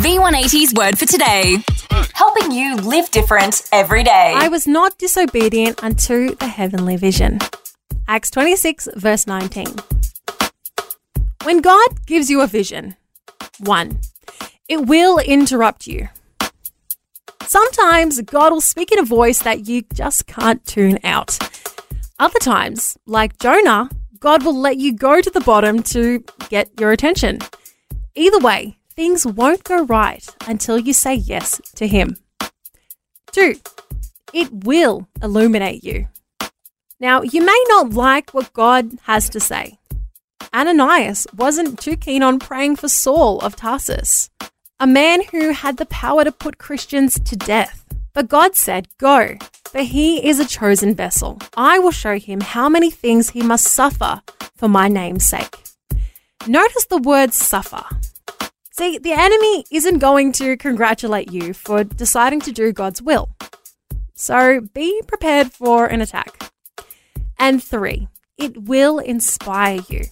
V180's word for today. Helping you live different every day. I was not disobedient unto the heavenly vision. Acts 26, verse 19. When God gives you a vision, one, it will interrupt you. Sometimes God will speak in a voice that you just can't tune out. Other times, like Jonah, God will let you go to the bottom to get your attention. Either way, things won't go right until you say yes to Him. Two, it will illuminate you. Now, you may not like what God has to say. Ananias wasn't too keen on praying for Saul of Tarsus, a man who had the power to put Christians to death. But God said, Go, for he is a chosen vessel. I will show him how many things he must suffer for my name's sake. Notice the word suffer. See, the enemy isn't going to congratulate you for deciding to do God's will. So be prepared for an attack. And three, it will inspire you.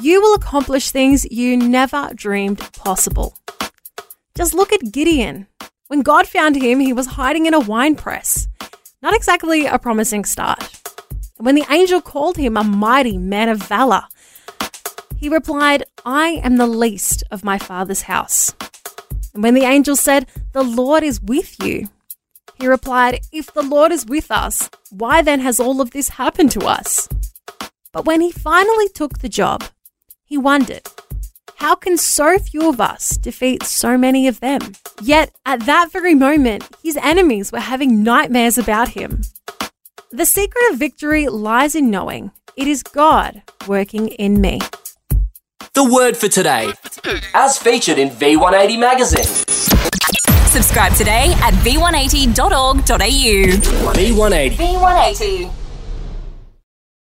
You will accomplish things you never dreamed possible. Just look at Gideon. When God found him, he was hiding in a wine press. Not exactly a promising start. When the angel called him a mighty man of valor, he replied, I am the least of my father's house. And when the angel said, The Lord is with you, he replied, If the Lord is with us, why then has all of this happened to us? But when he finally took the job, he wondered, How can so few of us defeat so many of them? Yet at that very moment, his enemies were having nightmares about him. The secret of victory lies in knowing it is God working in me. The word for today, as featured in V180 magazine. Subscribe today at v180.org.au. V180. V180.